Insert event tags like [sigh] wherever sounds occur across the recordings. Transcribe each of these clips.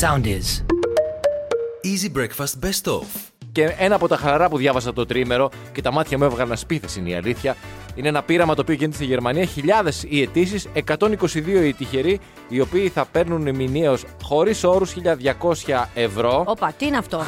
Sound is. Easy Breakfast Best Of. Και ένα από τα χαρά που διάβασα το τρίμερο και τα μάτια μου έβγαλαν σπίθε είναι η αλήθεια. Είναι ένα πείραμα το οποίο γίνεται στη Γερμανία. Χιλιάδες οι αιτήσεις, 122 οι τυχεροί, οι οποίοι θα παίρνουν μηνιαίως χωρίς όρους 1200 ευρώ. Όπα, τι είναι αυτό;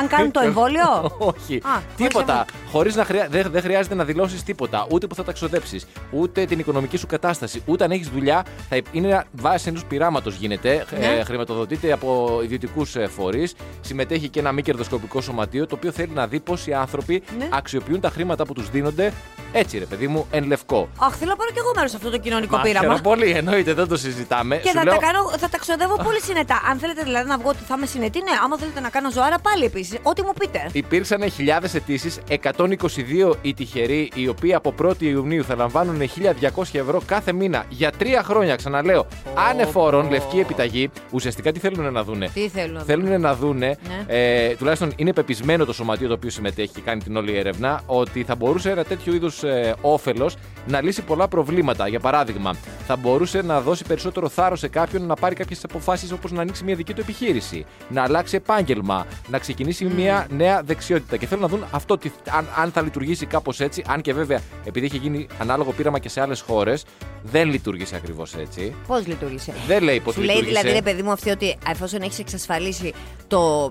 Αν κάνουν το [laughs] εμβόλιο; Όχι. Α, τίποτα. όχι, Χωρίς να χρειά... δεν, δεν χρειάζεται να δηλώσεις τίποτα. Ούτε που θα τα ξοδέψει. Ούτε την οικονομική σου κατάσταση. Ούτε αν έχεις δουλειά. Θα... υπ- Είναι βάση ενός πειράματος γίνεται. Ναι. Ε, χρηματοδοτείται από ιδιωτικούς φορείς. Συμμετέχει και ένα μη κερδοσκοπικό σωματείο το οποίο θέλει να δει πόσοι άνθρωποι Ναι. αξιοποιούν τα χρήματα που τους δίνονται. Έτσι, ρε παιδί μου, εν λευκό. Αχ, θέλω να πάρω κι εγώ μέρος σε αυτό το κοινωνικό Μα, πείραμα. χαίρομαι πολύ, εννοείται, δεν το συζητάμε. Και Σου θα λέω- τα, κάνω, θα τα ξοδεύω πολύ συνετά. Αν θέλετε δηλαδή να βγω ότι θα είμαι συνετή, ναι. Άμα θέλετε να κάνω ζωάρα, πάλι επίσης. Ό,τι μου πείτε. Υπήρξαν χιλιάδες αιτήσεις, 122 οι τυχεροί, οι οποίοι από 1η Ιουνίου θα λαμβάνουν 1.200 ευρώ κάθε μήνα για τρία χρόνια. Ξαναλέω, ανεφόρον, λευκή επιταγή. Ουσιαστικά τι θέλουν να δούνε; Τι θέλω. Θέλουν να δούνε, Ναι. ε, τουλάχιστον είναι πεπισμένο το σωματείο το οποίο συμμετέχει και κάνει την όλη έρευνα, ότι θα μπορούσε ένα τέτοιο είδους ε, όφελος να λύσει πολλά προβλήματα. Για παράδειγμα, θα μπορούσε να δώσει περισσότερο θάρρος σε κάποιον να πάρει κάποιες αποφάσεις όπως να ανοίξει μια δική του επιχείρηση, να αλλάξει επάγγελμα, να ξεκινήσει μια νέα δεξιότητα. Και θέλω να δουν αυτό, τι- αν, αν θα λειτουργήσει κάπως έτσι, αν και βέβαια επειδή έχει γίνει ανάλογο πείραμα και σε άλλες χώρες, δεν λειτουργήσε ακριβώς έτσι. Πώς λειτουργήσε; Δεν λέει πώς Σου λέει λειτουργήσε. δηλαδή, ρε παιδί μου, αυτή ότι εφόσον έχεις εξασφαλίσει το,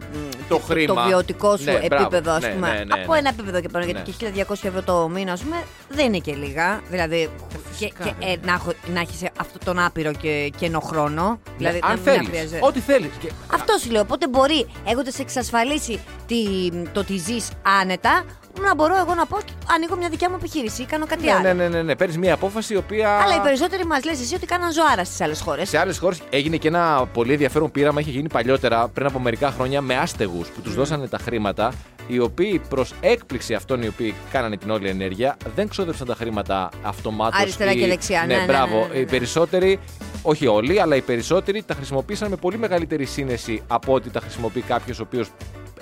Το χρήμα. το βιωτικό σου Ναι, μπράβο. επίπεδο, ας Ναι, πούμε, ναι, ναι, από ναι. ένα επίπεδο και πάνω, Ναι. γιατί και 1200 ευρώ το μήνα, ας πούμε, δεν είναι και λίγα. Δηλαδή, και, και, ε, να, έχω- να έχεις αυτό τον άπειρο και κενό χρόνο. δηλαδή, Ναι, αν να μην θέλεις. χρειάζεται- Ό,τι θέλεις. Αυτό σου λέω. Οπότε μπορεί, έχοντα εξασφαλίσει τη, το ότι ζεις άνετα, να μπορώ εγώ να πω ανοίγω μια δικιά μου επιχείρηση ή κάνω κάτι Ναι, άλλο. ναι, ναι, ναι, ναι. Παίρνεις μια απόφαση η οποία. Αλλά οι περισσότεροι μας λες εσύ ότι κάναν ζωάρα στις άλλες χώρες. Σε άλλες χώρες έγινε και ένα πολύ ενδιαφέρον πείραμα. Είχε γίνει παλιότερα, πριν από μερικά χρόνια, με άστεγους που τους δώσανε τα χρήματα, οι οποίοι προς έκπληξη αυτών οι οποίοι κάνανε την όλη ενέργεια, δεν ξόδεψαν τα χρήματα αυτομάτως. Αριστερά και δεξιά, ναι, ναι, μπράβο. ναι, ναι, ναι, Οι ναι. περισσότεροι, όχι όλοι, αλλά οι περισσότεροι τα χρησιμοποίησαν με πολύ μεγαλύτερη σύνεση από ότι τα χρησιμοποιεί κάποιος ο οποίος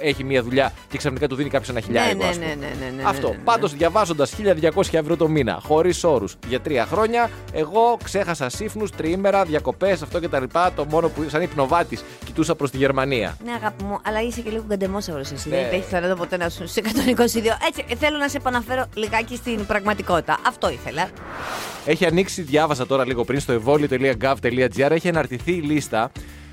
έχει μια δουλειά και ξαφνικά του δίνει κάποιος ένα χιλιάρικο. ναι, ας πούμε. ναι, ναι, ναι, ναι, Αυτό. ναι, ναι. Πάντως, διαβάζοντας 1200 ευρώ το μήνα, χωρίς όρους για τρία χρόνια, εγώ ξέχασα σύφνους, τριήμερα, διακοπές, αυτό κτλ. Το μόνο που σαν υπνοβάτης κοιτούσα προς τη Γερμανία. Ναι, αγάπη μου, αλλά είσαι και λίγο καντεμόσαυρος εσύ. Ναι. Δεν υπήρχε θανάτο ποτέ να σου στου 122. Έτσι, ε, θέλω να σε επαναφέρω λιγάκι στην πραγματικότητα. Αυτό ήθελα. Έχει ανοίξει, διάβασα τώρα λίγο πριν στο εμβόλιο.gov.gr, έχει αναρτηθεί η λίστα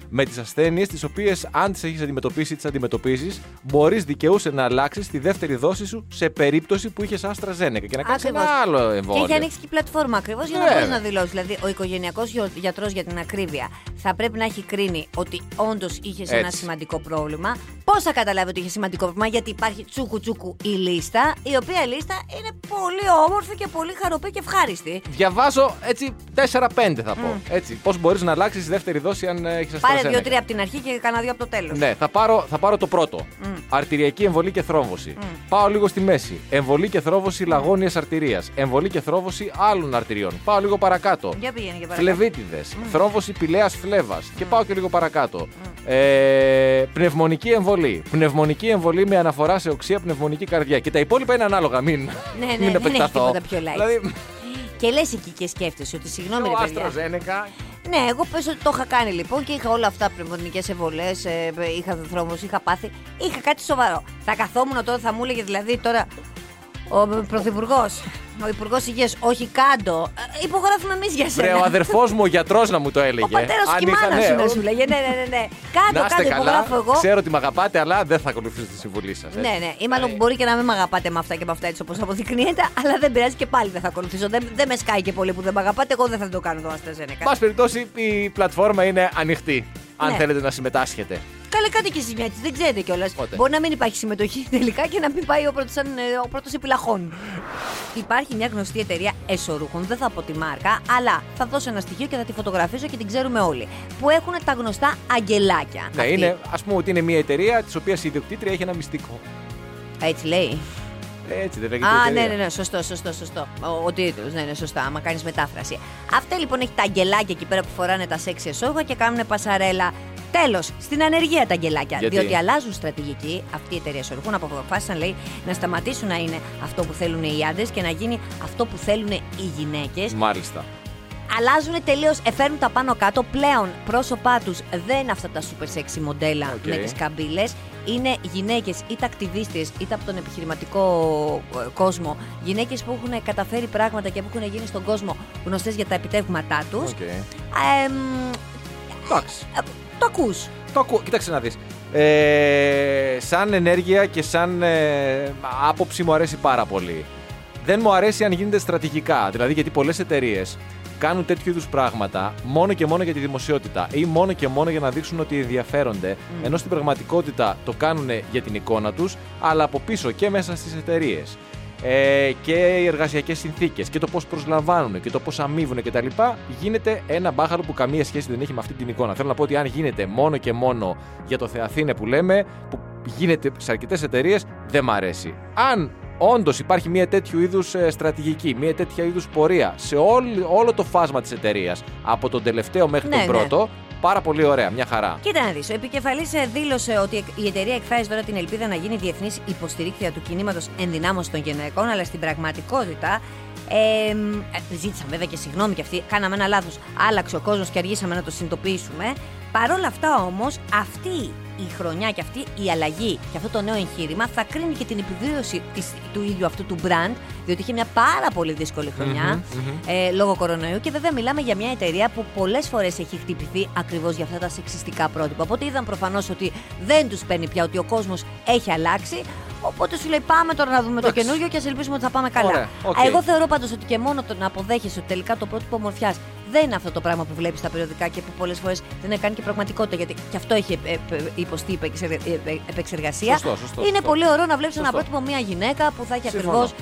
με τις ασθένειες τις οποίες αν τις έχεις αντιμετωπίσει ή τις αντιμετωπίζεις, μπορείς δικαιούσε να αλλάξεις τη δεύτερη δόση σου σε περίπτωση που είχες άστρα Ζένεκα και να κάνεις ένα Ακριβώς. άλλο Και εμβόλιο. έχει ανοίξει και η πλατφόρμα ακριβώς για να Βέβαια. μπορείς να δηλώσεις. Δηλαδή, ο οικογενειακός γιατρός για την ακρίβεια θα πρέπει να έχει κρίνει ότι όντως είχε ένα Έτσι. σημαντικό πρόβλημα. Πώς θα καταλάβει ότι είχε σημαντικό πρόβλημα, Γιατί υπάρχει τσούκου τσούκου η λίστα, η οποία λίστα είναι πολύ όμορφη και πολύ χαροπή και ευχάριστη. Διαβάζω έτσι 4-5 θα πω. Έτσι, πώς μπορείς να αλλάξεις τη δεύτερη δόση αν έχεις αστρα Πάρε Ζένεκα. δύο-τρία από την αρχή και κανένα δύο από το τέλος. Ναι, θα πάρω, θα πάρω το πρώτο. Αρτηριακή εμβολή και θρόμβωση. Πάω λίγο στη μέση. Εμβολή και θρόμβωση λαγόνια αρτηρίας. Εμβολή και θρόμβωση άλλων αρτηριών. Πάω λίγο παρακάτω. Για πήγαινε για παρακάτω. Φλεβίτιδες. Θρόμβωση πηλαία φλέβα. Και πάω και λίγο παρακάτω. Ε, πνευμονική εμβολή. Πνευμονική εμβολή με αναφορά σε οξία πνευμονική καρδιά. Και τα υπόλοιπα είναι ανάλογα. Μην, Ναι, [laughs] ναι, μην δεν έχει επεκταθώ. τίποτα πιο light. Δηλαδή, Και λες εκεί και σκέφτεσαι ότι συγγνώμη, το ρε παιδιά. AstraZeneca Ναι, εγώ πες ότι το είχα κάνει λοιπόν και είχα όλα αυτά πνευμονικές εμβολές, είχα θρόμο, είχα πάθει. Είχα κάτι σοβαρό. Θα καθόμουν τώρα, θα μου έλεγε δηλαδή τώρα ο Πρωθυπουργός, ο Υπουργός Υγείας, όχι κάτω. Ε, Υπογράφουμε εμείς για σένα. Βρε, ο αδερφός μου, ο γιατρός να μου το έλεγε. Ο πατέρας σου Αν και η είχα- μάνα ναι, σου να ο- σου λέγε. Ναι, ναι, ναι. ναι. Κάτω, Να είστε κάτω, υπογράφω καλά. εγώ. Ξέρω ότι με αγαπάτε, αλλά δεν θα ακολουθήσω τη συμβουλή σας. Ναι, ναι. Ή μάλλον μπορεί και να μην με αγαπάτε με αυτά και με αυτά έτσι όπως αποδεικνύεται, αλλά δεν πειράζει και πάλι δεν θα ακολουθήσω. Δεν, δεν με σκάει και πολύ που δεν με αγαπάτε, εγώ δεν θα το κάνω το AstraZeneca. πάση περιπτώσει, η πλατφόρμα είναι ανοιχτή. Αν Ναι. θέλετε να συμμετάσχετε. Καλέ, κάντε και εσεί μια έτσι, δεν ξέρετε κιόλας. Πότε; Μπορεί να μην υπάρχει συμμετοχή [laughs] τελικά και να μην πάει ο πρώτος ο πρώτος επιλαχών. Υπάρχει μια γνωστή εταιρεία εσωρούχων, δεν θα πω τη μάρκα, αλλά θα δώσω ένα στοιχείο και θα τη φωτογραφίσω και την ξέρουμε όλοι. Που έχουν τα γνωστά αγγελάκια. Ναι, Αυτή. είναι, ας πούμε ότι είναι μια εταιρεία της οποίας η ιδιοκτήτρια έχει ένα μυστικό. Έτσι λέει. Έτσι δεν λέγεται. η Α, εταιρεία. ναι, ναι, ναι, σωστό, σωστό, σωστό. Ο, ο τίτλο, ναι, ναι, σωστά, άμα κάνεις μετάφραση. Αυτά λοιπόν έχει τα αγγελάκια εκεί πέρα που φοράνε τα σεξ εσώρουχα και κάνουν πασαρέλα. Τέλος, στην ανεργία τα αγγελάκια. Γιατί; Διότι αλλάζουν στρατηγική. Αυτή η εταιρεία εσωρούχων αποφάσισαν, λέει, να σταματήσουν να είναι αυτό που θέλουν οι άντρες και να γίνει αυτό που θέλουν οι γυναίκες. Μάλιστα. αλλάζουν τελείως, φέρνουν τα πάνω κάτω. Πλέον πρόσωπά τους δεν είναι αυτά τα super sexy μοντέλα Οκ. με τις καμπύλες. Είναι γυναίκες είτε ακτιβίστες είτε από τον επιχειρηματικό ε, κόσμο. Γυναίκες που έχουν καταφέρει πράγματα και που έχουν γίνει στον κόσμο γνωστές για τα επιτεύγματά τους. Οκ. Εντάξει. Το ακούς. Το ακούω. Κοίταξε να δεις. Ε, σαν ενέργεια και σαν ε, άποψη μου αρέσει πάρα πολύ. Δεν μου αρέσει αν γίνεται στρατηγικά. Δηλαδή γιατί πολλές εταιρείες κάνουν τέτοιου είδους πράγματα μόνο και μόνο για τη δημοσιότητα ή μόνο και μόνο για να δείξουν ότι ενδιαφέρονται, ενώ στην πραγματικότητα το κάνουν για την εικόνα τους, αλλά από πίσω και μέσα στις εταιρείες. Ε, και οι εργασιακές συνθήκες και το πώς προσλαμβάνουν και το πώς αμείβουν κτλ. Γίνεται ένα μπάχαλο που καμία σχέση δεν έχει με αυτή την εικόνα. Θέλω να πω ότι αν γίνεται μόνο και μόνο για το Θεαθήνε που λέμε, που γίνεται σε αρκετές εταιρείες, δεν μ' αρέσει. Αν όντως υπάρχει μια τέτοιου είδους στρατηγική, μια τέτοια είδους πορεία σε όλη- όλο το φάσμα της εταιρείας, από τον τελευταίο μέχρι Ναι, τον ναι. Πρώτο, πάρα πολύ ωραία, μια χαρά. Κοίτα να δεις, ο επικεφαλής ε, δήλωσε ότι η εταιρεία εκφράζει τώρα την ελπίδα να γίνει διεθνής υποστηρίκτρια του κινήματος ενδυνάμωσης των γυναικών, αλλά στην πραγματικότητα ε, μ, ε, ζήτησαν βέβαια και συγγνώμη και αυτοί, κάναμε ένα λάθος, άλλαξε ο κόσμος και αργήσαμε να το συνειδητοποιήσουμε. Παρ' όλα αυτά όμως, αυτή η χρονιά και αυτή η αλλαγή και αυτό το νέο εγχείρημα θα κρίνει και την επιβίωση της, του ίδιου αυτού του brand, διότι είχε μια πάρα πολύ δύσκολη χρονιά ε, λόγω κορονοϊού. Και βέβαια μιλάμε για μια εταιρεία που πολλές φορές έχει χτυπηθεί ακριβώς για αυτά τα σεξιστικά πρότυπα. Οπότε είδαν προφανώς ότι δεν τους παίρνει πια, ότι ο κόσμος έχει αλλάξει. Οπότε σου λέει πάμε τώρα να δούμε το Εντάξει. καινούριο και ας ελπίσουμε ότι θα πάμε καλά. Ωραία, οκ. Εγώ θεωρώ πάντως ότι και μόνο το να αποδέχεσαι ότι τελικά το πρότυπο ομορφιάς δεν είναι αυτό το πράγμα που βλέπεις στα περιοδικά και που πολλές φορές δεν είναι καν και πραγματικότητα. Γιατί και αυτό έχει ε, ε, υποστεί επεξεργα- ε, ε, επεξεργασία. Σωστό, σωστό, είναι σωστό. πολύ ωραίο να βλέπεις ένα Σωστό. πρότυπο μια γυναίκα που θα έχει Συμφωνώ. ακριβώς.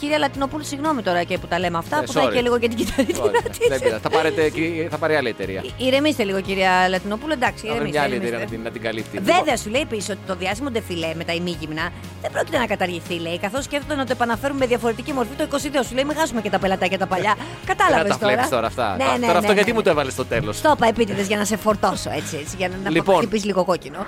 Κυρία Λατινοπούλου, συγγνώμη τώρα και που τα λέμε αυτά, Ε, που θα έχει sorry. και λίγο και την κυταρίτιδα Ωραία, τη. δεν πειράζει. θα, πάρετε, και- θα πάρει άλλη εταιρεία. Ηρεμήστε λίγο, κυρία Λατινοπούλου, εντάξει. Θα βρει ηρεμήστε, μια άλλη ηρεμήστε. εταιρεία να την, να την καλύπτει. Βέβαια, σου λέει επίση ότι το διάσημο ντεφιλέ με τα ημίγυμνα δεν πρόκειται να καταργηθεί, λέει. Καθώς σκέφτονται να το επαναφέρουν με διαφορετική μορφή το 22. Σου λέει, μην χάσουμε και τα πελατάκια τα παλιά. Κατάλαβε τα τώρα. βλέπεις τώρα αυτά. Ναι, Τα- ναι, τώρα ναι, αυτό ναι, γιατί ναι. μου το έβαλες στο τέλος. Στο είπα επίτηδες για να σε φορτώσω έτσι, έτσι για να Λοιπόν. λοιπόν. χτυπήσεις λίγο κόκκινο.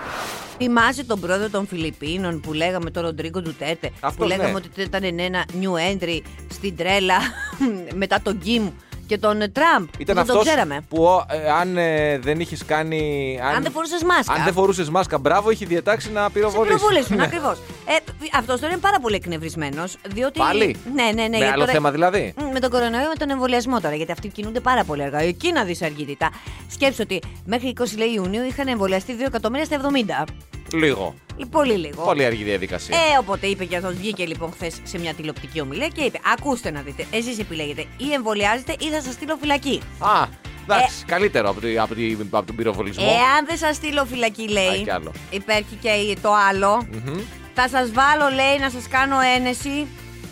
Θυμάσαι τον πρόεδρο των Φιλιππίνων που λέγαμε τον Ροντρίγκο Ντουτέρτε. Αυτός, που λέγαμε ναι. ότι ήταν ένα new entry στην τρέλα [laughs] μετά τον Κιμ και τον Τραμπ. Ήταν δεν αυτός τον ξέραμε. που ο- ε, αν ε, δεν είχες κάνει. Αν δεν φορούσες μάσκα. Αν δεν φορούσες μάσκα, μπράβο, είχε διατάξει να Σε πυροβολήσεις. πυροβολήσουν, Ναι. ακριβώς. Ε, αυτός τώρα είναι πάρα πολύ εκνευρισμένος. Διότι... Πάλι; Ναι, ναι, ναι. Με γιατί άλλο τώρα- θέμα δηλαδή; Μ, Με τον κορονοϊό, με τον εμβολιασμό τώρα. Γιατί αυτοί κινούνται πάρα πολύ αργά. Εκεί να δεις αργήτητα. Σκέψου ότι μέχρι 20 λέει Ιουνίου είχαν εμβολιαστεί 2 εκατομμύρια στα 70. Λίγο. Ε, Πολύ λίγο. Πολύ αργή διαδικασία. Ε, οπότε είπε και αυτός. Βγήκε λοιπόν χθες σε μια τηλεοπτική ομιλία και είπε: Ακούστε να δείτε, εσείς επιλέγετε ή εμβολιάζετε ή θα σας στείλω φυλακή. Α, εντάξει, Ε, καλύτερο από, τη- από, τη- από τον πυροβολισμό. Εάν δεν σας στείλω φυλακή, Α, λέει. κι άλλο. Υπάρχει και το άλλο. Μμμ. Θα σας βάλω, λέει, να σας κάνω ένεση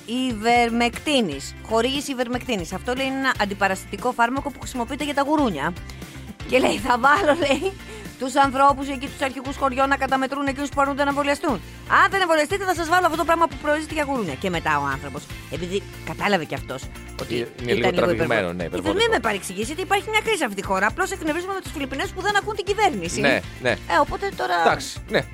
υβερμεκτίνη. Χορήγηση υβερμεκτίνη. Αυτό λέει είναι ένα αντιπαραστατικό φάρμακο που χρησιμοποιείται για τα γουρούνια. Και λέει, θα βάλω, λέει, τους ανθρώπους εκεί, τους αρχικούς χωριών να καταμετρούν εκείνους που αρνούνται να εμβολιαστούν. Αν δεν εμβολιαστείτε, θα σας βάλω αυτό το πράγμα που προορίζεται για γουρούνια. Και μετά ο άνθρωπος, επειδή κατάλαβε κι αυτός ότι. Είναι ήταν λίγο τραβηγμένο, υπερβολικό. ναι, Ήθελε, υπερβολικό. Μην με παρεξηγήσει, γιατί υπάρχει μια κρίση αυτή τη χώρα. Απλώς εκνευρίζουμε με τους Φιλιππινέζου που δεν ακούν την κυβέρνηση. Ναι, ναι. Ε, οπότε τώρα. Εντάξει, ναι. Ε,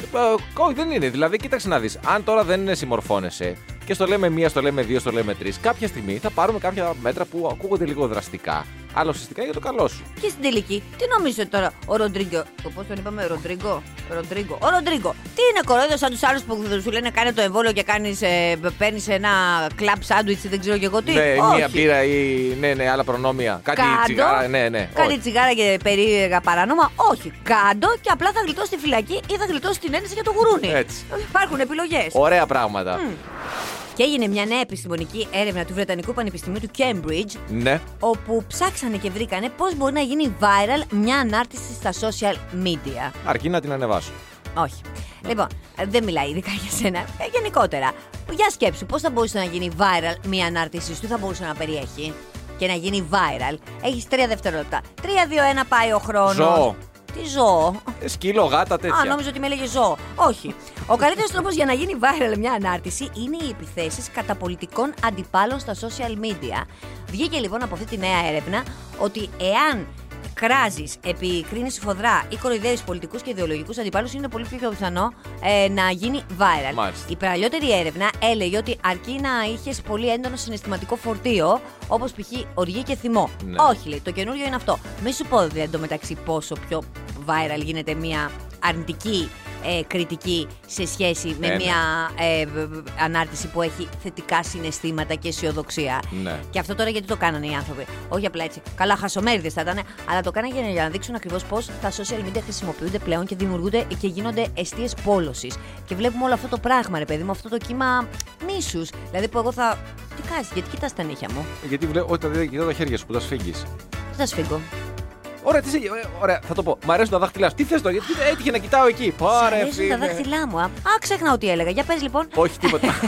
Όχι, δεν είναι. Δηλαδή, κοίταξε να δεις. Αν τώρα δεν συμμορφώνεσαι και στο λέμε μία, στο λέμε δύο, στο λέμε τρεις, κάποια στιγμή θα πάρουμε κάποια μέτρα που ακούγονται λίγο δραστικά, αλλά ουσιαστικά για το καλό σου. Και στην τελική, τι νομίζετε τώρα, ο Ροντρίγκο; Πώς τον είπαμε, Ροντρίγκο; Ροντρίγκο. Ο Ροντρίγκο. Τι είναι κορόιδος σαν τους άλλους που σου λένε κάνε το εμβόλιο και κάνεις, ε, παίρνεις ένα κλαμπ σάντουιτ ή δεν ξέρω και εγώ τι; Ναι, Όχι. μία μπύρα ή ναι, ναι, άλλα προνόμια. Κάτι Κάντο, τσιγάρα, ναι, ναι. Κάτι όχι. τσιγάρα και περίεργα παράνομα. Όχι. Κάντο και απλά θα γλιτώσει τη φυλακή ή θα γλιτώσει την ένεση για το γουρούνι. Έτσι. Υπάρχουν επιλογές. Ωραία πράγματα. Και έγινε μια νέα επιστημονική έρευνα του Βρετανικού Πανεπιστημίου του Cambridge Ναι. όπου ψάξανε και βρήκανε πώς μπορεί να γίνει viral μια ανάρτηση στα social media. Αρκεί να την ανεβάσω. Όχι. Λοιπόν, ε, δεν μιλάει ειδικά για σένα. Ε, γενικότερα. Για σκέψου, πώς θα μπορούσε να γίνει viral μία ανάρτησή σου, τι θα μπορούσε να περιέχει; Και να γίνει viral. Έχεις τρία δευτερόλεπτα. Τρία, δύο, ένα πάει ο χρόνος. Ζώο. Τι ζώο. Ε, σκύλο, γάτα, τέτοια. Α, νόμιζα ότι με έλεγε ζώο. Όχι. Ο καλύτερος τρόπος για να γίνει viral μια ανάρτηση είναι οι επιθέσεις κατά πολιτικών αντιπάλων στα social media. Βγήκε λοιπόν από αυτή τη νέα έρευνα ότι εάν κράζεις, επικρίνεις φοδρά ή κοροϊδεύεις πολιτικούς και ιδεολογικούς αντιπάλους, είναι πολύ πιο πιθανό ε, να γίνει viral. Μάλιστα. Η παλιότερη έρευνα έλεγε ότι αρκεί να είχες πολύ έντονο συναισθηματικό φορτίο, όπως π.χ. οργή και θυμό. Ναι. Όχι, λέει, το καινούριο είναι αυτό. Μην σου πω δηλαδή εντωμεταξύ πόσο πιο viral γίνεται μια αρνητική ε, κριτική σε σχέση με Ε, ναι. μια ε, β- β- ανάρτηση που έχει θετικά συναισθήματα και αισιοδοξία. Ναι. Και αυτό τώρα γιατί το κάνανε οι άνθρωποι. Όχι απλά έτσι. Καλά, χασομέριδες θα ήταν, αλλά το κάνανε για να- για να δείξουν ακριβώς πώς τα social media χρησιμοποιούνται πλέον και δημιουργούνται και γίνονται αιστείες πόλωσης. Και βλέπουμε όλο αυτό το πράγμα, ρε παιδί μου, αυτό το κύμα μίσους. Δηλαδή που εγώ θα. Τι κάνεις, γιατί κοιτάς τα νύχια μου; Γιατί βλέπω ότι δεν κοιτάω τα χέρια σου που τα σφίγγεις. Τι θα σφίγγω. Ωραία, τι σε... ε, ωραία, θα το πω. Μ' αρέσουν τα δάχτυλά σου. Τι θες το, γιατί έτυχε να κοιτάω εκεί. Σ' Πάρε, αρέσουν φίλε. τα δάχτυλά μου. Α, Α, ξέχνα τι έλεγα. Για πες λοιπόν. Όχι, τίποτα. [laughs]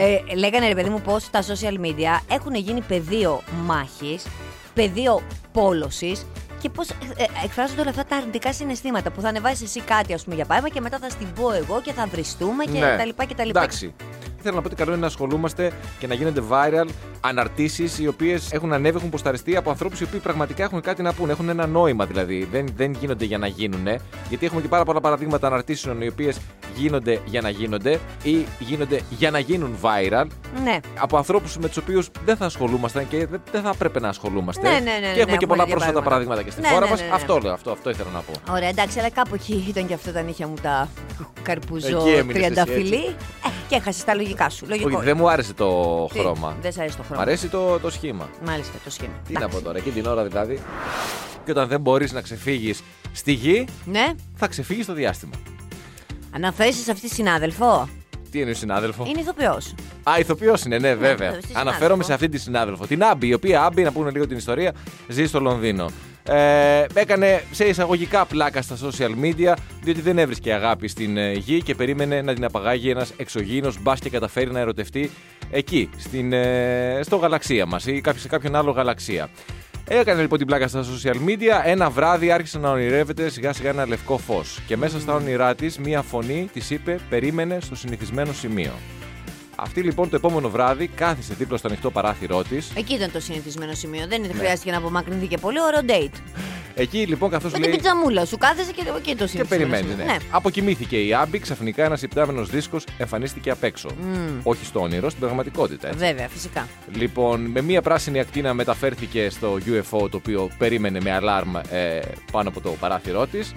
Ε, λέγανε ρε παιδί μου πως τα social media έχουν γίνει πεδίο μάχης, πεδίο πόλωσης και πώς ε, ε, εκφράζονται όλα αυτά τα αρνητικά συναισθήματα που θα ανεβάσεις εσύ κάτι ας πούμε για πάρμα και μετά θα στην πω εγώ και θα βριστούμε και τα λοιπά και τα λοιπά. Ναι. Εντάξει. Θέλω να πω ότι καλό είναι να ασχολούμαστε και να γίνονται viral αναρτήσεις οι οποίες έχουν ανέβει, έχουν ποσταριστεί από ανθρώπους οι οποίοι πραγματικά έχουν κάτι να πούνε. Έχουν ένα νόημα δηλαδή. Δεν, δεν γίνονται για να γίνουν. Γιατί έχουμε και πάρα πολλά παραδείγματα αναρτήσεων οι οποίες γίνονται για να γίνονται ή γίνονται για να γίνουν viral Ναι. από ανθρώπους με τους οποίους δεν θα ασχολούμασταν και δεν, δεν θα έπρεπε να ασχολούμαστε. Ναι, ναι, ναι, ναι, και έχουμε ναι, και έχουμε πολλά τέτοια πρόσφατα παραδείγματα. Παραδείγματα και στη Ναι, χώρα ναι, μας. ναι, ναι. Αυτό λέω, αυτό, αυτό ήθελα να πω. Ωραία, εντάξει, αλλά κάπου εκεί ήταν και αυτό τα νύχια μου τα καρπουζό Εκεί έμεινες εσύ, τριανταφυλλή. Ε, και έχασες τα λογικά σου. Λογικό. Όχι, δεν μου άρεσε το Τι, χρώμα. Δεν σ' αρέσει το Μ' χρώμα. αρέσει το, το σχήμα. Μάλιστα, το σχήμα. Τι να Εντάξει. πω τώρα, εκείνη την ώρα δηλαδή. Και όταν δεν μπορείς να ξεφύγεις στη γη, Ναι. θα ξεφύγεις στο διάστημα. Αναφέρεσαι αυτή τη συνάδελφο. Τι είναι ο συνάδελφο; Είναι ηθοποιός. Α, ηθοποιός είναι, ναι, βέβαια. στη Αναφέρομαι συνάδελφο. σε αυτή τη συνάδελφο. Την Άμπη, η οποία Άμπη, να πούμε λίγο την ιστορία, ζει στο Λονδίνο. Ε, έκανε σε εισαγωγικά πλάκα στα social media, διότι δεν έβρισκε αγάπη στην ε, γη και περίμενε να την απαγάγει ένας εξωγήινος, μπας και καταφέρει να ερωτευτεί εκεί, στην, ε, στο γαλαξία μας ή κάποιο- σε κάποιον άλλο γαλαξία. Έκανε λοιπόν την πλάκα στα social media. Ένα βράδυ άρχισε να ονειρεύεται σιγά σιγά ένα λευκό φως. Και μέσα στα όνειρά της, μία φωνή της είπε: Περίμενε στο συνηθισμένο σημείο. Αυτή λοιπόν το επόμενο βράδυ κάθισε δίπλα στο ανοιχτό παράθυρό της. Εκεί ήταν το συνηθισμένο σημείο. Δεν Ναι. χρειάστηκε να απομακρυνθεί και πολύ. Ωραίο date. Εκεί λοιπόν καθώς Με την λέει. πιτζαμούλα σου κάθεσαι και εκεί το Και συνηθισμένο περιμένει, σημείο. ναι. Αποκοιμήθηκε η Άμπη, ξαφνικά ένας υπτάμενος δίσκος εμφανίστηκε απ' έξω. Όχι στο όνειρο, στην πραγματικότητα. Έτσι. Βέβαια, φυσικά. Λοιπόν, με μία πράσινη ακτίνα μεταφέρθηκε στο UFO το οποίο περίμενε με αλάρμ ε, πάνω από το παράθυρό της.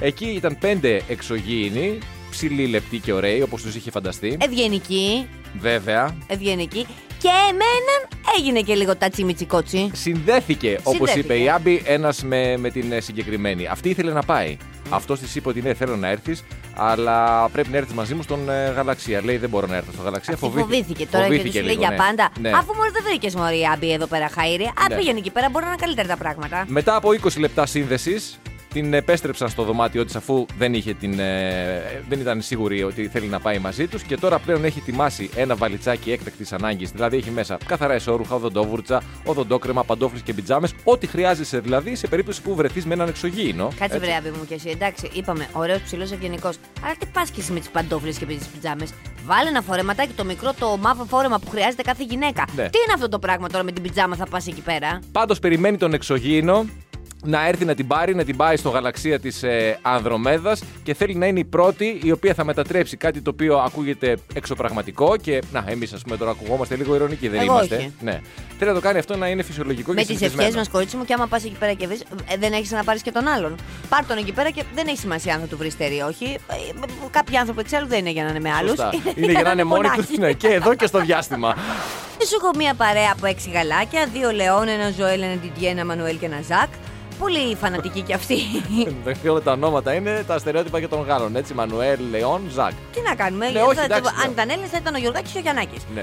Εκεί ήταν πέντε εξωγήινοι, ψηλοί, λεπτοί και ωραίοι, όπως τους είχε φανταστεί. Ευγενική, Βέβαια, ευγενική. Και εμέναν έγινε και λίγο τάτσι μιτσικότσι. συνδέθηκε, όπως Συνδέθηκε. είπε η Άμπη, ένας με, με την ε, συγκεκριμένη. Αυτή ήθελε να πάει. Αυτό της είπε ότι ναι, θέλω να έρθεις, αλλά πρέπει να έρθεις μαζί μου στον ε, γαλαξία. Λέει δεν μπορώ να έρθω στο γαλαξία. Αυτή φοβήθηκε τώρα και του λέει λίγο, για ναι. πάντα. Ναι. Αφού μόλις δεν βρήκες μωρή άμπη εδώ πέρα, Χαίρι. Α, Ναι. πήγαινε εκεί πέρα, μπορεί να είναι καλύτερα τα πράγματα. Μετά από 20 λεπτά σύνδεσης, την επέστρεψαν στο δωμάτιό της αφού δεν, είχε την, ε, δεν ήταν σίγουρη ότι θέλει να πάει μαζί τους και τώρα πλέον έχει ετοιμάσει ένα βαλιτσάκι έκτακτης ανάγκης. Δηλαδή έχει μέσα καθαρά εσόρουχα, οδοντόβουρτσα, οδοντόκρεμα, παντόφλες και πιτζάμε. Ό,τι χρειάζεσαι δηλαδή σε περίπτωση που βρεθείς με έναν εξωγήινο. Κάτσε Έτσι. βρε, άμπη μου και εσύ. Εντάξει, είπαμε, ωραίος ψηλός ευγενικός. Αλλά τι πας και εσύ με τις παντόφλες και με τις πιτζάμε. Βάλε ένα φορεματάκι το μικρό, το μαύρο φόρεμα που χρειάζεται κάθε γυναίκα. Ναι. Τι είναι αυτό το πράγμα τώρα με την πιτζάμα, θα πας εκεί πέρα; Πάντως περιμένει τον εξωγήινο να έρθει να την πάρει, να την πάει στο γαλαξία της ε, Ανδρομέδας και θέλει να είναι η πρώτη η οποία θα μετατρέψει κάτι το οποίο ακούγεται εξωπραγματικό και να, εμείς ας πούμε τώρα ακουγόμαστε λίγο ηρωνικοί, δεν Εγώ είμαστε. όχι. Ναι. Θέλει να το κάνει αυτό να είναι φυσιολογικό Με και τι συνηθισμένο. ευχέ μας, κορίτσι μου, και άμα πας εκεί πέρα και βρει, δεν έχεις να πάρεις και τον άλλον. Πάρ τον εκεί πέρα και δεν έχει σημασία αν θα του βρεις στερή, όχι. Ε, Κάποιοι άνθρωποι εξάλλου δεν είναι για να είναι με άλλους. Σωστά. [laughs] Είναι για να είναι μόνοι τους ναι, και εδώ και στο διάστημα. [laughs] Σου έχω μία παρέα από έξι γαλάκια, δύο Λεόν, ένα Ζωέλ, ένα Ντιντιέ, ένα Μανουέλ και ένα Ζακ. Πολύ φανατικοί κι αυτοί. Δεν όλα τα ονόματα είναι τα στερεότυπα και των Γάλλων. Έτσι, Μανουέλ, Λεόν, Ζακ. Τι να κάνουμε, Ναι, γιατί όχι, θα- εντάξει, αν ναι. ήταν Έλληνες θα ήταν ο Γιωργάκης και ο Γιαννάκης. Ναι.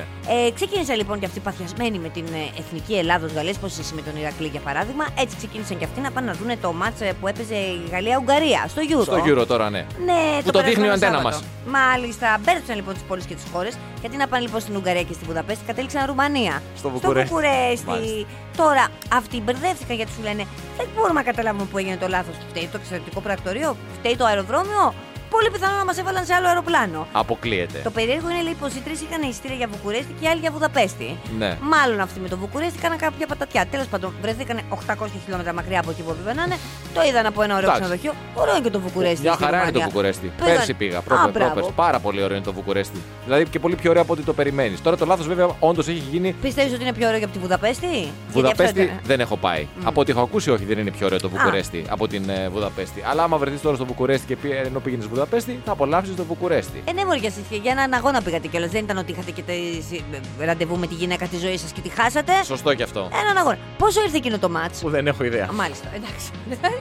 Ε, ξεκίνησα λοιπόν και αυτοί παθιασμένοι με την ε, εθνική Ελλάδος Γαλλίας, πώς εσύ με τον Ηρακλή για παράδειγμα. Έτσι ξεκίνησαν και αυτοί να πάνε να δουν το μάτς ε, που έπαιζε η Γαλλία-Ουγγαρία στο Euro. Στο Euro τώρα, ναι. Ναι, Που το δείχνει ο περασμένο αντένα Σάββατο. Μάλιστα. Μπέρδεψαν λοιπόν τις πόλεις και τις χώρες. Γιατί να πάνε λοιπόν στην Ουγγαρία και στην Βουδαπέστη, κατέληξαν Ρουμανία. Στο Βουκουρέστι. Βουκουρέστι. Μάλιστα. Τώρα αυτοί μπερδεύτηκαν γιατί σου λένε Δεν μπορούμε να καταλάβουμε που έγινε το λάθος. Φταίει το εξωτερικό πρακτορείο, φταίει το αεροδρόμιο. Πολύ πιθανό να μας έβαλαν σε άλλο αεροπλάνο. Αποκλείεται. Το περίεργο είναι λέει πως οι τρεις είχαν ειστήρια για Βουκουρέστι και οι άλλοι για Βουδαπέστη. Ναι. Μάλλον αυτοί με το Βουκουρέστι έκαναν κάποια πατατιά. Τέλος πάντων, βρεθήκαν 800 χιλιόμετρα μακριά από εκεί που έπρεπε να είναι. Το είδαν από ένα ωραίο Εντάξει. ξενοδοχείο. Ωραίο είναι και το Βουκουρέστι. Μια στη χαρά είναι το Ρουμανία. Βουκουρέστι. Πήγαν- Πέρσι πήγα. Α, Πρόπερ, μπράβο. πρόπερς. Πάρα πολύ ωραίο είναι το Βουκουρέστι. Δηλαδή και πολύ πιο ωραίο από ό,τι το περιμένεις. Τώρα το λάθος βέβαια όντως έχει γίνει. Πιστεύεις ότι είναι πιο ωραίο και από τη Βουδαπέστη; Γιατί Βουδαπέστη αυτό ήταν- δεν έχω πάει. Από ό,τι έχω ακούσει, όχι, δεν είναι πιο ωραίο το Βουκουρέστι από την ε, Βουδαπέστη. Αλλά άμα βρεθείς τώρα στο Βουκουρέστι και πει, ενώ πήγαινες Βουδαπέστη, θα απολαύσεις το Βουκουρέστι. Ε, ναι, μωρή, για, εσείς, για έναν αγώνα πήγατε κιόλας. Δεν ήταν ότι είχατε και τε- ραντεβού με τη γυναίκα της ζωής σας και τη χάσατε. Σωστό και αυτό. Έναν αγώνα. Πόσο ήρθε εκείνο το μάτς; Που δεν έχω ιδέα. Α, Μάλιστα, εντάξει.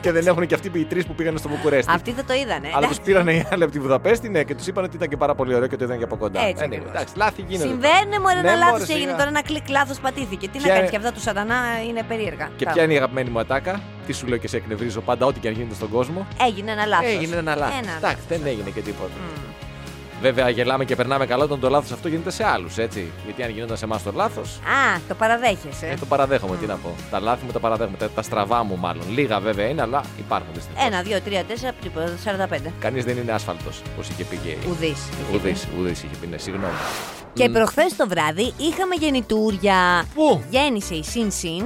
και δεν έχουν και αυτοί οι τρεις που πήγαν στο Βουκουρέστι. Αυτοί δεν το είδανε. Αλλά τους εντάξει. πήραν οι άλλοι από τη Βουδαπέστη, ναι, και τους είπαν ότι ήταν και πάρα πολύ ωραίο και το είδαν και από κοντά. Έτσι Ε, ναι, ακριβώς. εντάξει, λάθη γίνονται. Συμβαίνει, μωρέ, Ναι, ένα μωρέ, λάθος σιγά. έγινε. Τώρα ένα κλικ λάθος πατήθηκε. Τι Ποια να κάνει είναι- και αυτά του σατανά είναι περίεργα. Και Καλά. ποια είναι η αγαπημένη μου ατάκα, τι σου λέω και σε εκνευρίζω πάντα, ό,τι και αν γίνεται στον κόσμο. Έγινε ένα λάθος. Έγινε ένα λάθος. Εντάξει, δεν έγινε και τίποτα. Βέβαια, γελάμε και περνάμε καλά όταν το λάθος αυτό γίνεται σε άλλους, έτσι. Γιατί αν γινόταν σε εμάς το λάθος, Α, το παραδέχεσαι. ε, το παραδέχομαι. Τι να πω. Τα λάθη μου τα παραδέχομαι. Τα, τα στραβά μου μάλλον. Λίγα βέβαια είναι, αλλά υπάρχουν δυστυχώς. Ένα, δύο, τρία, τέσσερα, τίποτα, 45. Κανείς δεν είναι άσφαλτος, όπως είχε πει και η. Ουδής. Ουδής, ουδής είχε πει, ναι, συγγνώμη. Και προχθές το βράδυ είχαμε γεννητούρια. Πού; Γέννησε η Σιν Σιν.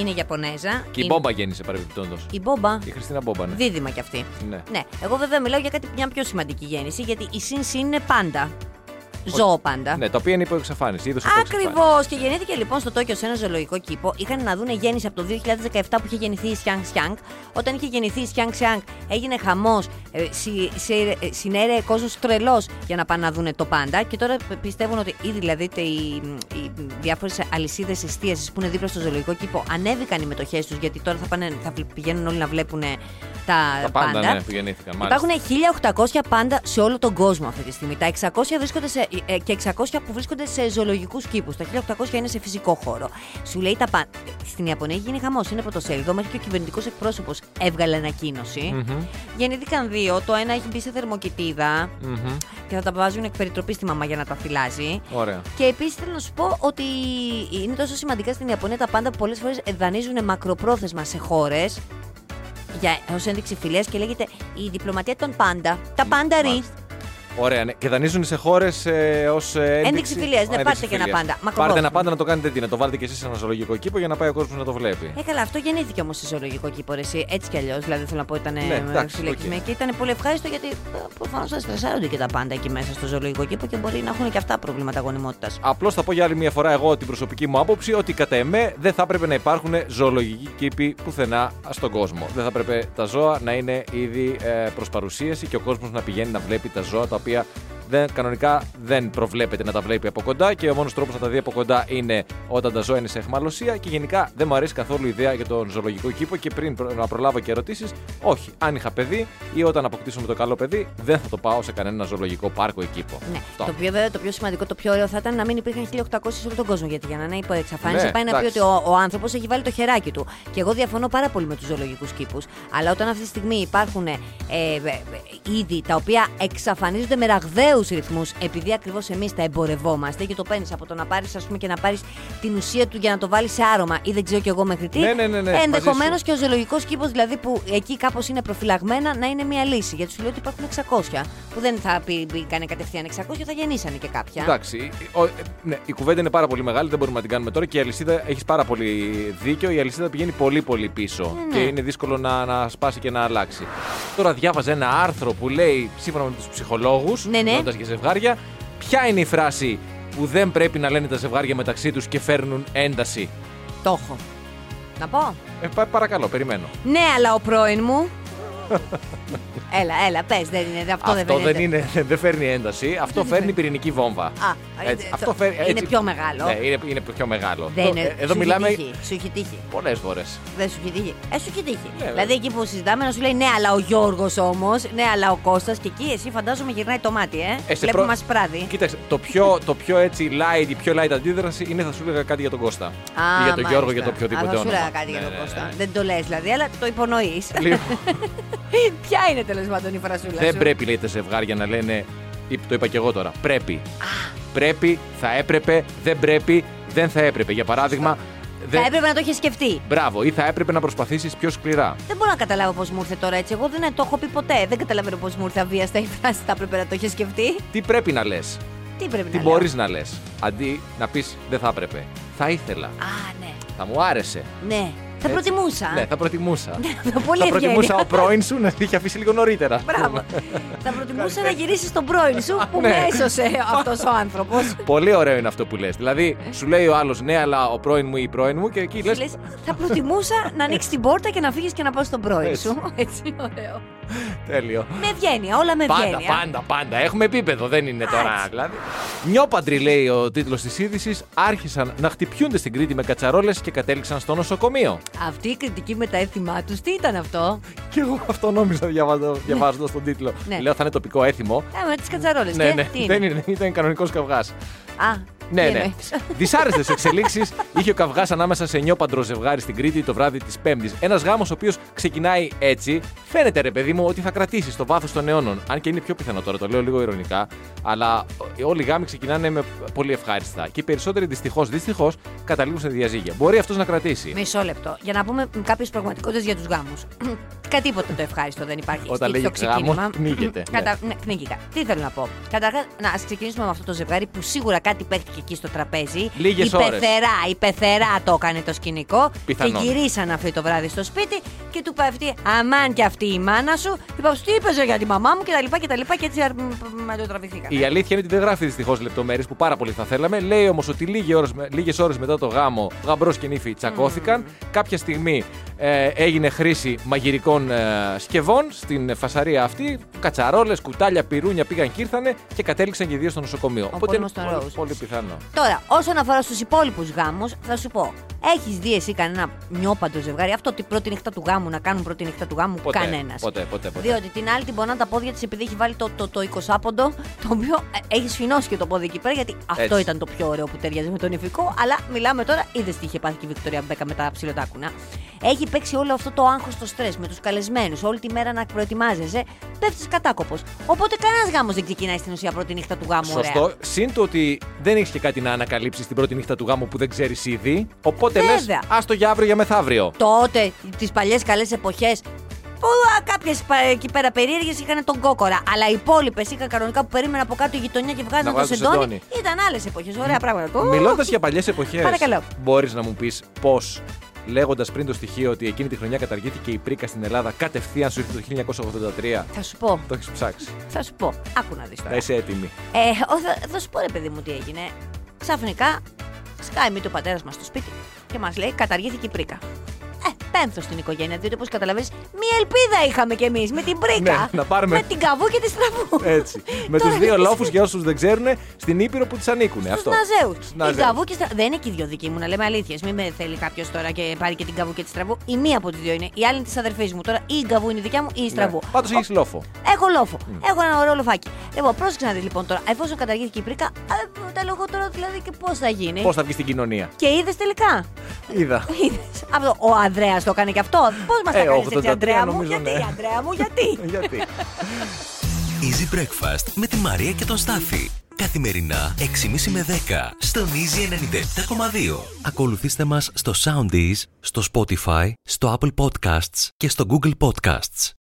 Είναι Ιαπωνέζα. Και η Είναι- Μπόμπα γέννησε παρεμπιπτόντως. Η Μπόμπα. Η Χριστίνα Μπόμπα, ναι. Δίδυμα κι αυτή. ναι. Ναι, εγώ βέβαια μιλάω για κάτι μια πιο σημαντική γέννηση, γιατί η Σιν Σιν είναι πάντα. Ζώο πάντα. Ναι, τα οποία είναι υπό εξαφάνιση. είδος υπό εξαφάνιση. Ακριβώς. Και γεννήθηκε λοιπόν στο Τόκιο σε ένα ζωολογικό κήπο. Είχαν να δούνε γέννηση από το 2017 που είχε γεννηθεί η Σιάνγκ Σιάνγκ. Όταν είχε γεννηθεί η Σιάνγκ Σιάνγκ, έγινε χαμός. Ε, συ, σε, ε, συνέρεε κόσμος τρελός για να πάνε να δούνε το πάντα. Και τώρα πιστεύουν ότι ήδη δηλαδή τε- οι, οι διάφορες αλυσίδες εστίασης που είναι δίπλα στο ζωολογικό κήπο ανέβηκαν οι μετοχές τους. Γιατί τώρα θα, πάνε, θα βλ- πηγαίνουν όλοι να βλέπουν τα, Τα πάντα, ναι, που γεννήθηκαν. Μάλιστα. Υπάρχουν 1800 πάντα σε όλο τον κόσμο αυτή τη στιγμή. Τα 600 βρίσκονται σε, ε, και 600 που βρίσκονται σε ζωολογικούς κήπους. Τα 1800 είναι σε φυσικό χώρο. Σου λέει τα πάντα. Στην Ιαπωνία έχει γίνει χαμός. Είναι πρωτοσέλιδο. Μέχρι και ο κυβερνητικός εκπρόσωπος έβγαλε ανακοίνωση. Μμμ. Γεννήθηκαν δύο. Το ένα έχει μπει σε θερμοκοιτίδα Μμμ. και θα τα βάζουν εκ περιτροπής στη μαμά για να τα φυλάζει. Ωραία. Και επίσης θέλω να σου πω ότι είναι τόσο σημαντικά στην Ιαπωνία τα πάντα που πολλές φορές δανείζουν μακροπρόθεσμα σε χώρες για ως ένδειξη φιλίας και λέγεται η διπλωματία των πάντα. Τα πάντα ρί. Μάλιστα. Ωραία, ναι. Και δανείζουν σε χώρες ε, ως ένδειξη, Ένδειξη φιλίας, ναι, ένδειξη πάρτε και ένα φιλίας. πάντα. Πάρτε Μακροπρόθεσμα. ένα πάντα να το κάνετε τι, να το βάλετε και εσείς σε ένα ζωολογικό κήπο για να πάει ο κόσμος να το βλέπει. Ε, καλά, αυτό γεννήθηκε όμως σε ζωολογικό κήπο, ρε, εσύ. Έτσι κι αλλιώς. Δηλαδή, θέλω να πω, ήταν Ναι, εντάξει, συλλογισμένο οκ. και ήταν πολύ ευχάριστο γιατί προφανώς θα στρεσάρονται και τα πάντα εκεί μέσα στο ζωολογικό κήπο και μπορεί να έχουν και αυτά προβλήματα γονιμότητας. Απλώς θα πω για άλλη μια φορά εγώ την προσωπική μου άποψη ότι κατά εμέ δεν θα έπρεπε να υπάρχουν ζωολογικοί κήποι πουθενά στον κόσμο. Δεν θα έπρεπε τα ζώα να είναι ήδη ε, προς παρουσίαση και ο κόσμος να πηγαίνει να βλέπει τα ζώα τα οποία δεν, κανονικά δεν προβλέπεται να τα βλέπει από κοντά και ο μόνος τρόπος να τα δει από κοντά είναι όταν τα ζώα είναι σε εχμαλωσία και γενικά δεν μου αρέσει καθόλου η ιδέα για τον ζωολογικό κήπο και πριν προ- να προλάβω και ερωτήσεις, όχι. Αν είχα παιδί ή όταν αποκτήσουμε το καλό παιδί, δεν θα το πάω σε κανένα ζωολογικό πάρκο ή κήπο. Ναι. Αυτό. Το πιο, βέβαια, το πιο σημαντικό, το πιο ωραίο θα ήταν να μην υπήρχαν 1800 σε όλο τον κόσμο. Γιατί για να είναι υπό εξαφάνιση Ναι, πάει να πει εντάξει. ότι ο, ο άνθρωπος έχει βάλει το χεράκι του. Και εγώ διαφωνώ πάρα πολύ με τους ζωολογικούς κήπους. Αλλά όταν αυτή τη στιγμή υπάρχουν ε, ε, ε, είδη τα οποία εξαφανίζονται με ραγδαίου ρυθμούς επειδή ακριβώς εμείς τα εμπορευόμαστε και το παίρνεις από το να πάρεις, ας πούμε, και να πάρεις την ουσία του για να το βάλεις σε άρωμα ή δεν ξέρω κι εγώ μέχρι τι. Ναι, ναι, ναι, ναι, μαζί Ενδεχομένως σου. και ο ζωολογικός κήπος, δηλαδή που εκεί κάπως είναι προφυλαγμένα, να είναι μια λύση. Γιατί σου λέω ότι υπάρχουν 600 που δεν θα πει- μπήκανε κατευθείαν 600, θα γεννήσανε και κάποια. Εντάξει. Ο- ε, ναι, η κουβέντα είναι πάρα πολύ μεγάλη, δεν μπορούμε να την κάνουμε τώρα και η αλυσίδα έχεις πάρα πολύ δίκιο. Η αλυσίδα πηγαίνει πολύ πολύ πίσω Ναι, και ναι. είναι δύσκολο να, να σπάσει και να αλλάξει. Τώρα διάβαζα ένα άρθρο που λέει, σύμφωνα με τους ψυχολόγους, Ναι, ναι. Για ζευγάρια, ποια είναι η φράση που δεν πρέπει να λένε τα ζευγάρια μεταξύ τους και φέρνουν ένταση; Το έχω. Να πω. Ε, πα- παρακαλώ, περιμένω. Ναι, αλλά ο πρώην μου. [laughs] έλα, έλα, πες, δεν είναι. Αυτό, Αυτό δεν, δεν, είναι, δεν φέρνει ένταση, αυτό φέρνει πυρηνική βόμβα. Α, Έτσι, ε, αυτό το- φέρει- είναι έτσι- πιο μεγάλο. Ναι, είναι, είναι πιο μεγάλο. Δεν Το- είναι. ε, Εδώ σου μιλάμε Έχει τύχει, σου έχει τύχει. πολλές φορές. Δεν σου έχει τύχει. Ε, σου έχει τύχει. Ναι, βέβαια. δηλαδή εκεί που συζητάμε να σου λέει ναι, αλλά ο Γιώργος όμως, ναι, αλλά ο Κώστας και εκεί εσύ φαντάζομαι γυρνάει το μάτι, ε. Ε, σε Βλέπουμε προ- μας πράδι. Κοίταξε, το πιο, το πιο έτσι light, η πιο light αντίδραση είναι θα σου έλεγα κάτι για τον Κώστα. Α, ή για τον Γιώργο μάλιστα. για το οποιοδήποτε Α, θα σου όνομα. έλεγα κάτι για Ναι, τον ναι, Κώστα. ναι. Δεν το λες δηλαδή, αλλά το υπονοείς. [laughs] Λοιπόν, [laughs] Ποια είναι τέλος πάντων η φρασούλα δεν σου; πρέπει λέει τα ζευγάρια να λένε. ή- Το είπα και εγώ τώρα. Πρέπει. Πρέπει, θα έπρεπε, δεν πρέπει, δεν θα έπρεπε. Για παράδειγμα, δεν- Θα έπρεπε να το είχε σκεφτεί. Μπράβο, ή θα έπρεπε να προσπαθήσεις πιο σκληρά. Δεν μπορώ να καταλάβω πώς μου ήρθε τώρα έτσι. Εγώ δεν το έχω πει ποτέ. Δεν καταλαβαίνω πώς μου ήρθε αβίαστα η φράση. Θα έπρεπε να το είχε σκεφτεί. Τι πρέπει να λες, Τι πρέπει τι να μπορείς να λες; Αντί να πεις δεν θα έπρεπε. Θα ήθελα. λέω. Α, ναι. Θα μου άρεσε. Ναι. Θα Έτσι. προτιμούσα. Ναι, θα προτιμούσα. Πολύ θα προτιμούσα ευγένεια. ο πρώην σου να είχε αφήσει λίγο νωρίτερα. Μπράβο. θα προτιμούσα να γυρίσεις στον πρώην σου που Ναι. με έσωσε αυτός ο άνθρωπος. Πολύ ωραίο είναι αυτό που λες. Δηλαδή, σου λέει ο άλλος ναι, αλλά ο πρώην μου ή η πρώην μου και εκεί λες. Λες, θα προτιμούσα να ανοίξεις την πόρτα και να φύγεις και να πάω στον πρώην Έτσι. σου. Έτσι, ωραίο. Τέλειο. Με ευγένεια, όλα με Πάντα, ευγένεια. πάντα, πάντα. Έχουμε επίπεδο, δεν είναι τώρα. Έτσι. Δηλαδή. Νιόπαντροι, λέει ο τίτλος της είδησης, άρχισαν να χτυπιούνται στην Κρήτη με κατσαρόλες και κατέληξαν στο νοσοκομείο. Αυτή η κριτική με τα έθιμά τους, τι ήταν αυτό; Και εγώ αυτό νόμιζα διαβάζοντας τον τίτλο. Ναι. Λέω θα είναι τοπικό έθιμο. Ε, με τις κατσαρόλες. Ναι, ναι, τι δεν είναι. είναι, ήταν κανονικός καυγάς. Α, Ναι, τι ναι. εννοείς; Δυσάρεστες εξελίξεις είχε ο καυγάς ανάμεσα σε νιόπαντρο ζευγάρι στην Κρήτη το βράδυ της Πέμπτης. Ένας γάμος ο οποίος ξεκινάει έτσι. Φαίνεται, ρε παιδί μου, ότι θα κρατήσει στο βάθος των αιώνων. Αν και είναι πιο πιθανό τώρα, το λέω λίγο ηρωνικά. Αλλά όλοι οι γάμοι ξεκινάνε με πολύ ευχάριστα. Και οι περισσότεροι δυστυχώς, δυστυχώς, καταλήγουν σε διαζύγια. Μπορεί αυτός να κρατήσει. Μισό λεπτό. Για να πούμε κάποιες πραγματικότητες για τους γάμους. Κατήποτε το ευχάριστο δεν υπάρχει. Όταν στο λέγει ξεκίνημα. γάμος, πνίγεται. Κατα... Ναι, πνίγηκα. Τι θέλω να πω. Καταρχά, να ας ξεκινήσουμε με αυτό το ζευγάρι που σίγουρα κάτι παίχτηκε εκεί στο τραπέζι. Λίγες η ώρες. πεθερά, η πεθερά το έκανε το σκηνικό. Πιθανόν. Και γυρίσαν αυτή το βράδυ στο σπίτι και του πέφτει αμάν και αυτή η μάνα σου. Είπα, τι είπες για τη μαμά μου κτλ. Και, τα λοιπά, και έτσι με το τραβηθήκαν. Η αλήθεια είναι ότι δεν γράφει δυστυχώς λεπτομέρειες που πάρα πολύ θα θέλαμε. Λέει όμως ότι λίγες ώρες, λίγες ώρες μετά το γάμο, γαμπρός και νύφη τσακώθηκαν. Κάποια στιγμή ε, έγινε χρήση μαγειρικών ε, σκευών στην φασαρία αυτή. Κατσαρόλες, κουτάλια, πυρούνια πήγαν και ήρθανε και κατέληξαν και οι δύο στο νοσοκομείο. πόλεμος είναι των πολύ, Rose. πολύ πιθανό. Τώρα, όσον αφορά στους υπόλοιπους γάμους, θα σου πω. Έχεις δει εσύ κανένα νιόπαντο ζευγάρι, αυτό την πρώτη νύχτα του γάμου να κάνουν πρώτη νύχτα του γάμου, Ποτέ, κανένας. ποτέ, ποτέ, ποτέ. Διότι την άλλη την πονά τα πόδια της επειδή έχει βάλει το, το, το 20 πόντο, το οποίο ε, έχει σφινώσει και το πόδι εκεί πέρα, γιατί αυτό Έτσι. ήταν το πιο ωραίο που ταιριάζει με τον ηφικό. Αλλά μιλάμε τώρα, είδες τι είχε πάθει και η Βικτωρία Μπέκα με τα ψιλοτάκουνα. Έχει παίξει όλο αυτό το άγχος, το στρες με τους καλεσμένους, όλη τη μέρα να προετοιμάζεσαι, πέφτεις κατάκοπος. Οπότε κανένας γάμος δεν ξεκινάει στην ουσία πρώτη νύχτα του γάμου. ωραία. Σωστό. Συν το ότι δεν έχεις και κάτι να ανακαλύψεις την πρώτη νύχτα του γάμου που δεν ξέρεις ήδη. Οπότε λες, Βέβαια. άστο για αύριο για μεθαύριο. τότε, τις παλιές καλές εποχές, που κάποιες εκεί πέρα περίεργες είχαν τον κόκορα. Αλλά οι υπόλοιπες είχαν κανονικά που περίμεναν από κάτω η γειτονιά και βγάζαν Να το βγάζουν σεντόνι. σεντόνι. Ήταν άλλες εποχές. Ωραία πράγματα. Ω, Μιλώντα για παλιές εποχές, Παρακαλώ. μπορείς να μου πεις πώς, λέγοντας πριν το στοιχείο ότι εκείνη τη χρονιά καταργήθηκε η πρίκα στην Ελλάδα, κατευθείαν σου ήρθε το 1983. Θα σου πω, Το έχεις ψάξει. θα σου πω. Άκου να δεις Να τώρα. είσαι έτοιμη. Ε, ο, θα, θα σου πω ρε παιδί μου τι έγινε. Ξαφνικά σκάει μύτη ο πατέρα μας στο σπίτι και μας λέει καταργήθηκε η πρίκα. Ε, πένθο στην οικογένεια, διότι όπως καταλαβαίνεις, μία ελπίδα είχαμε κι εμείς με την πρίκα. Ναι, να πάρουμε- Με την καβού και τη στραβού. Έτσι. Με τους Τώρα, δύο τι λόφους, για όσους δεν ξέρουν, στην Ήπειρο που τι ανήκουν. Στους Αυτό. Ναζέους. Στους Η Ναζέους. καβού και η στραβού. Δεν είναι και οι δύο δικοί μου, να λέμε αλήθειες. Μην με θέλει κάποιος τώρα και πάρει και την καβού και τη στραβού. Η μία από τις δύο είναι. Η άλλη είναι της αδερφής μου. Τώρα ή η καβού είναι η δικιά μου ή η στραβού. Ναι. Πάντως έχεις λόφο. Έχω λόφο. Έχω ένα ωραίο λοφάκι. Λοιπόν, πρόσεξε να δεις λοιπόν τώρα. Εφόσον καταργήθηκε η πρίκα, α, τα λέω εγώ τώρα δηλαδή και πώς θα γίνει. Πώς θα βγει στην κοινωνία. Και είδες τελικά; Είδα. Είδες. Αυτό, ο Ανδρέας το έκανε και αυτό. Πώς μας Ε, τα κάνεις 83 έτσι, Αντρέα μου; νομίζω, γιατί, ναι. Αντρέα μου, γιατί; [laughs] Γιατί; Easy Breakfast με τη Μαρία και τον Στάφη. Καθημερινά 6.30 με 10 στον Easy 97.2. Ακολουθήστε μας στο Soundees, στο Spotify, στο Apple Podcasts και στο Google Podcasts.